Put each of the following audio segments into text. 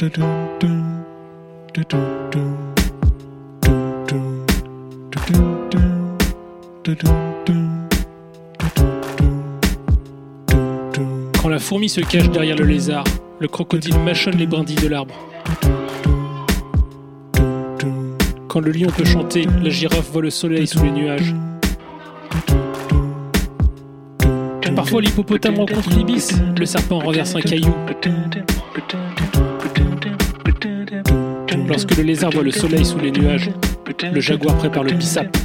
Quand la fourmi se cache derrière le lézard, le crocodile mâchonne les brindilles de l'arbre. Quand le lion peut chanter, la girafe voit le soleil sous les nuages. Parfois l'hippopotame rencontre l'ibis, le serpent renverse un caillou. Lorsque le lézard voit le soleil sous les nuages, le jaguar prépare le bissap.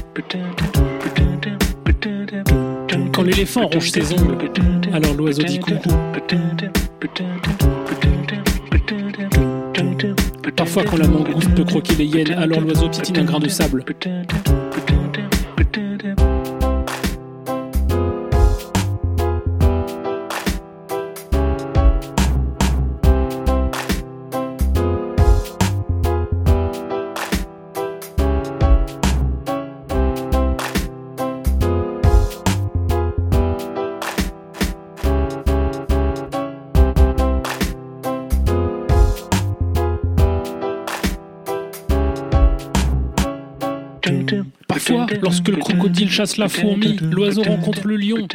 Quand l'éléphant ronge ses ongles, alors l'oiseau dit coucou. Parfois quand la mangouste peut croquer les hyènes, alors l'oiseau piétine un grain de sable. Parfois, lorsque le crocodile chasse la fourmi, l'oiseau rencontre le lion.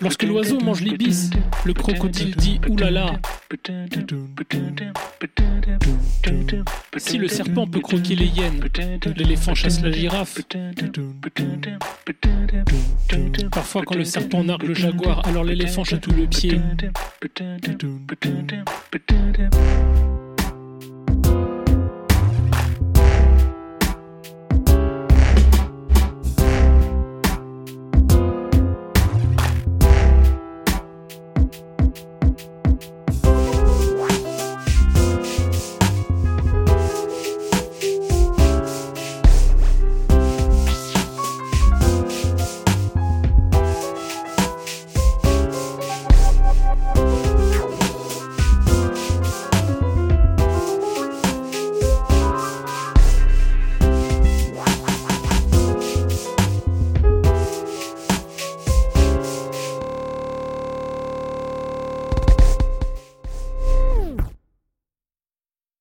Lorsque l'oiseau mange l'ibis, le crocodile dit oulala. Si le serpent peut croquer les hyènes, l'éléphant chasse la girafe. Parfois, quand le serpent nargue le jaguar, alors l'éléphant chatouille le pied.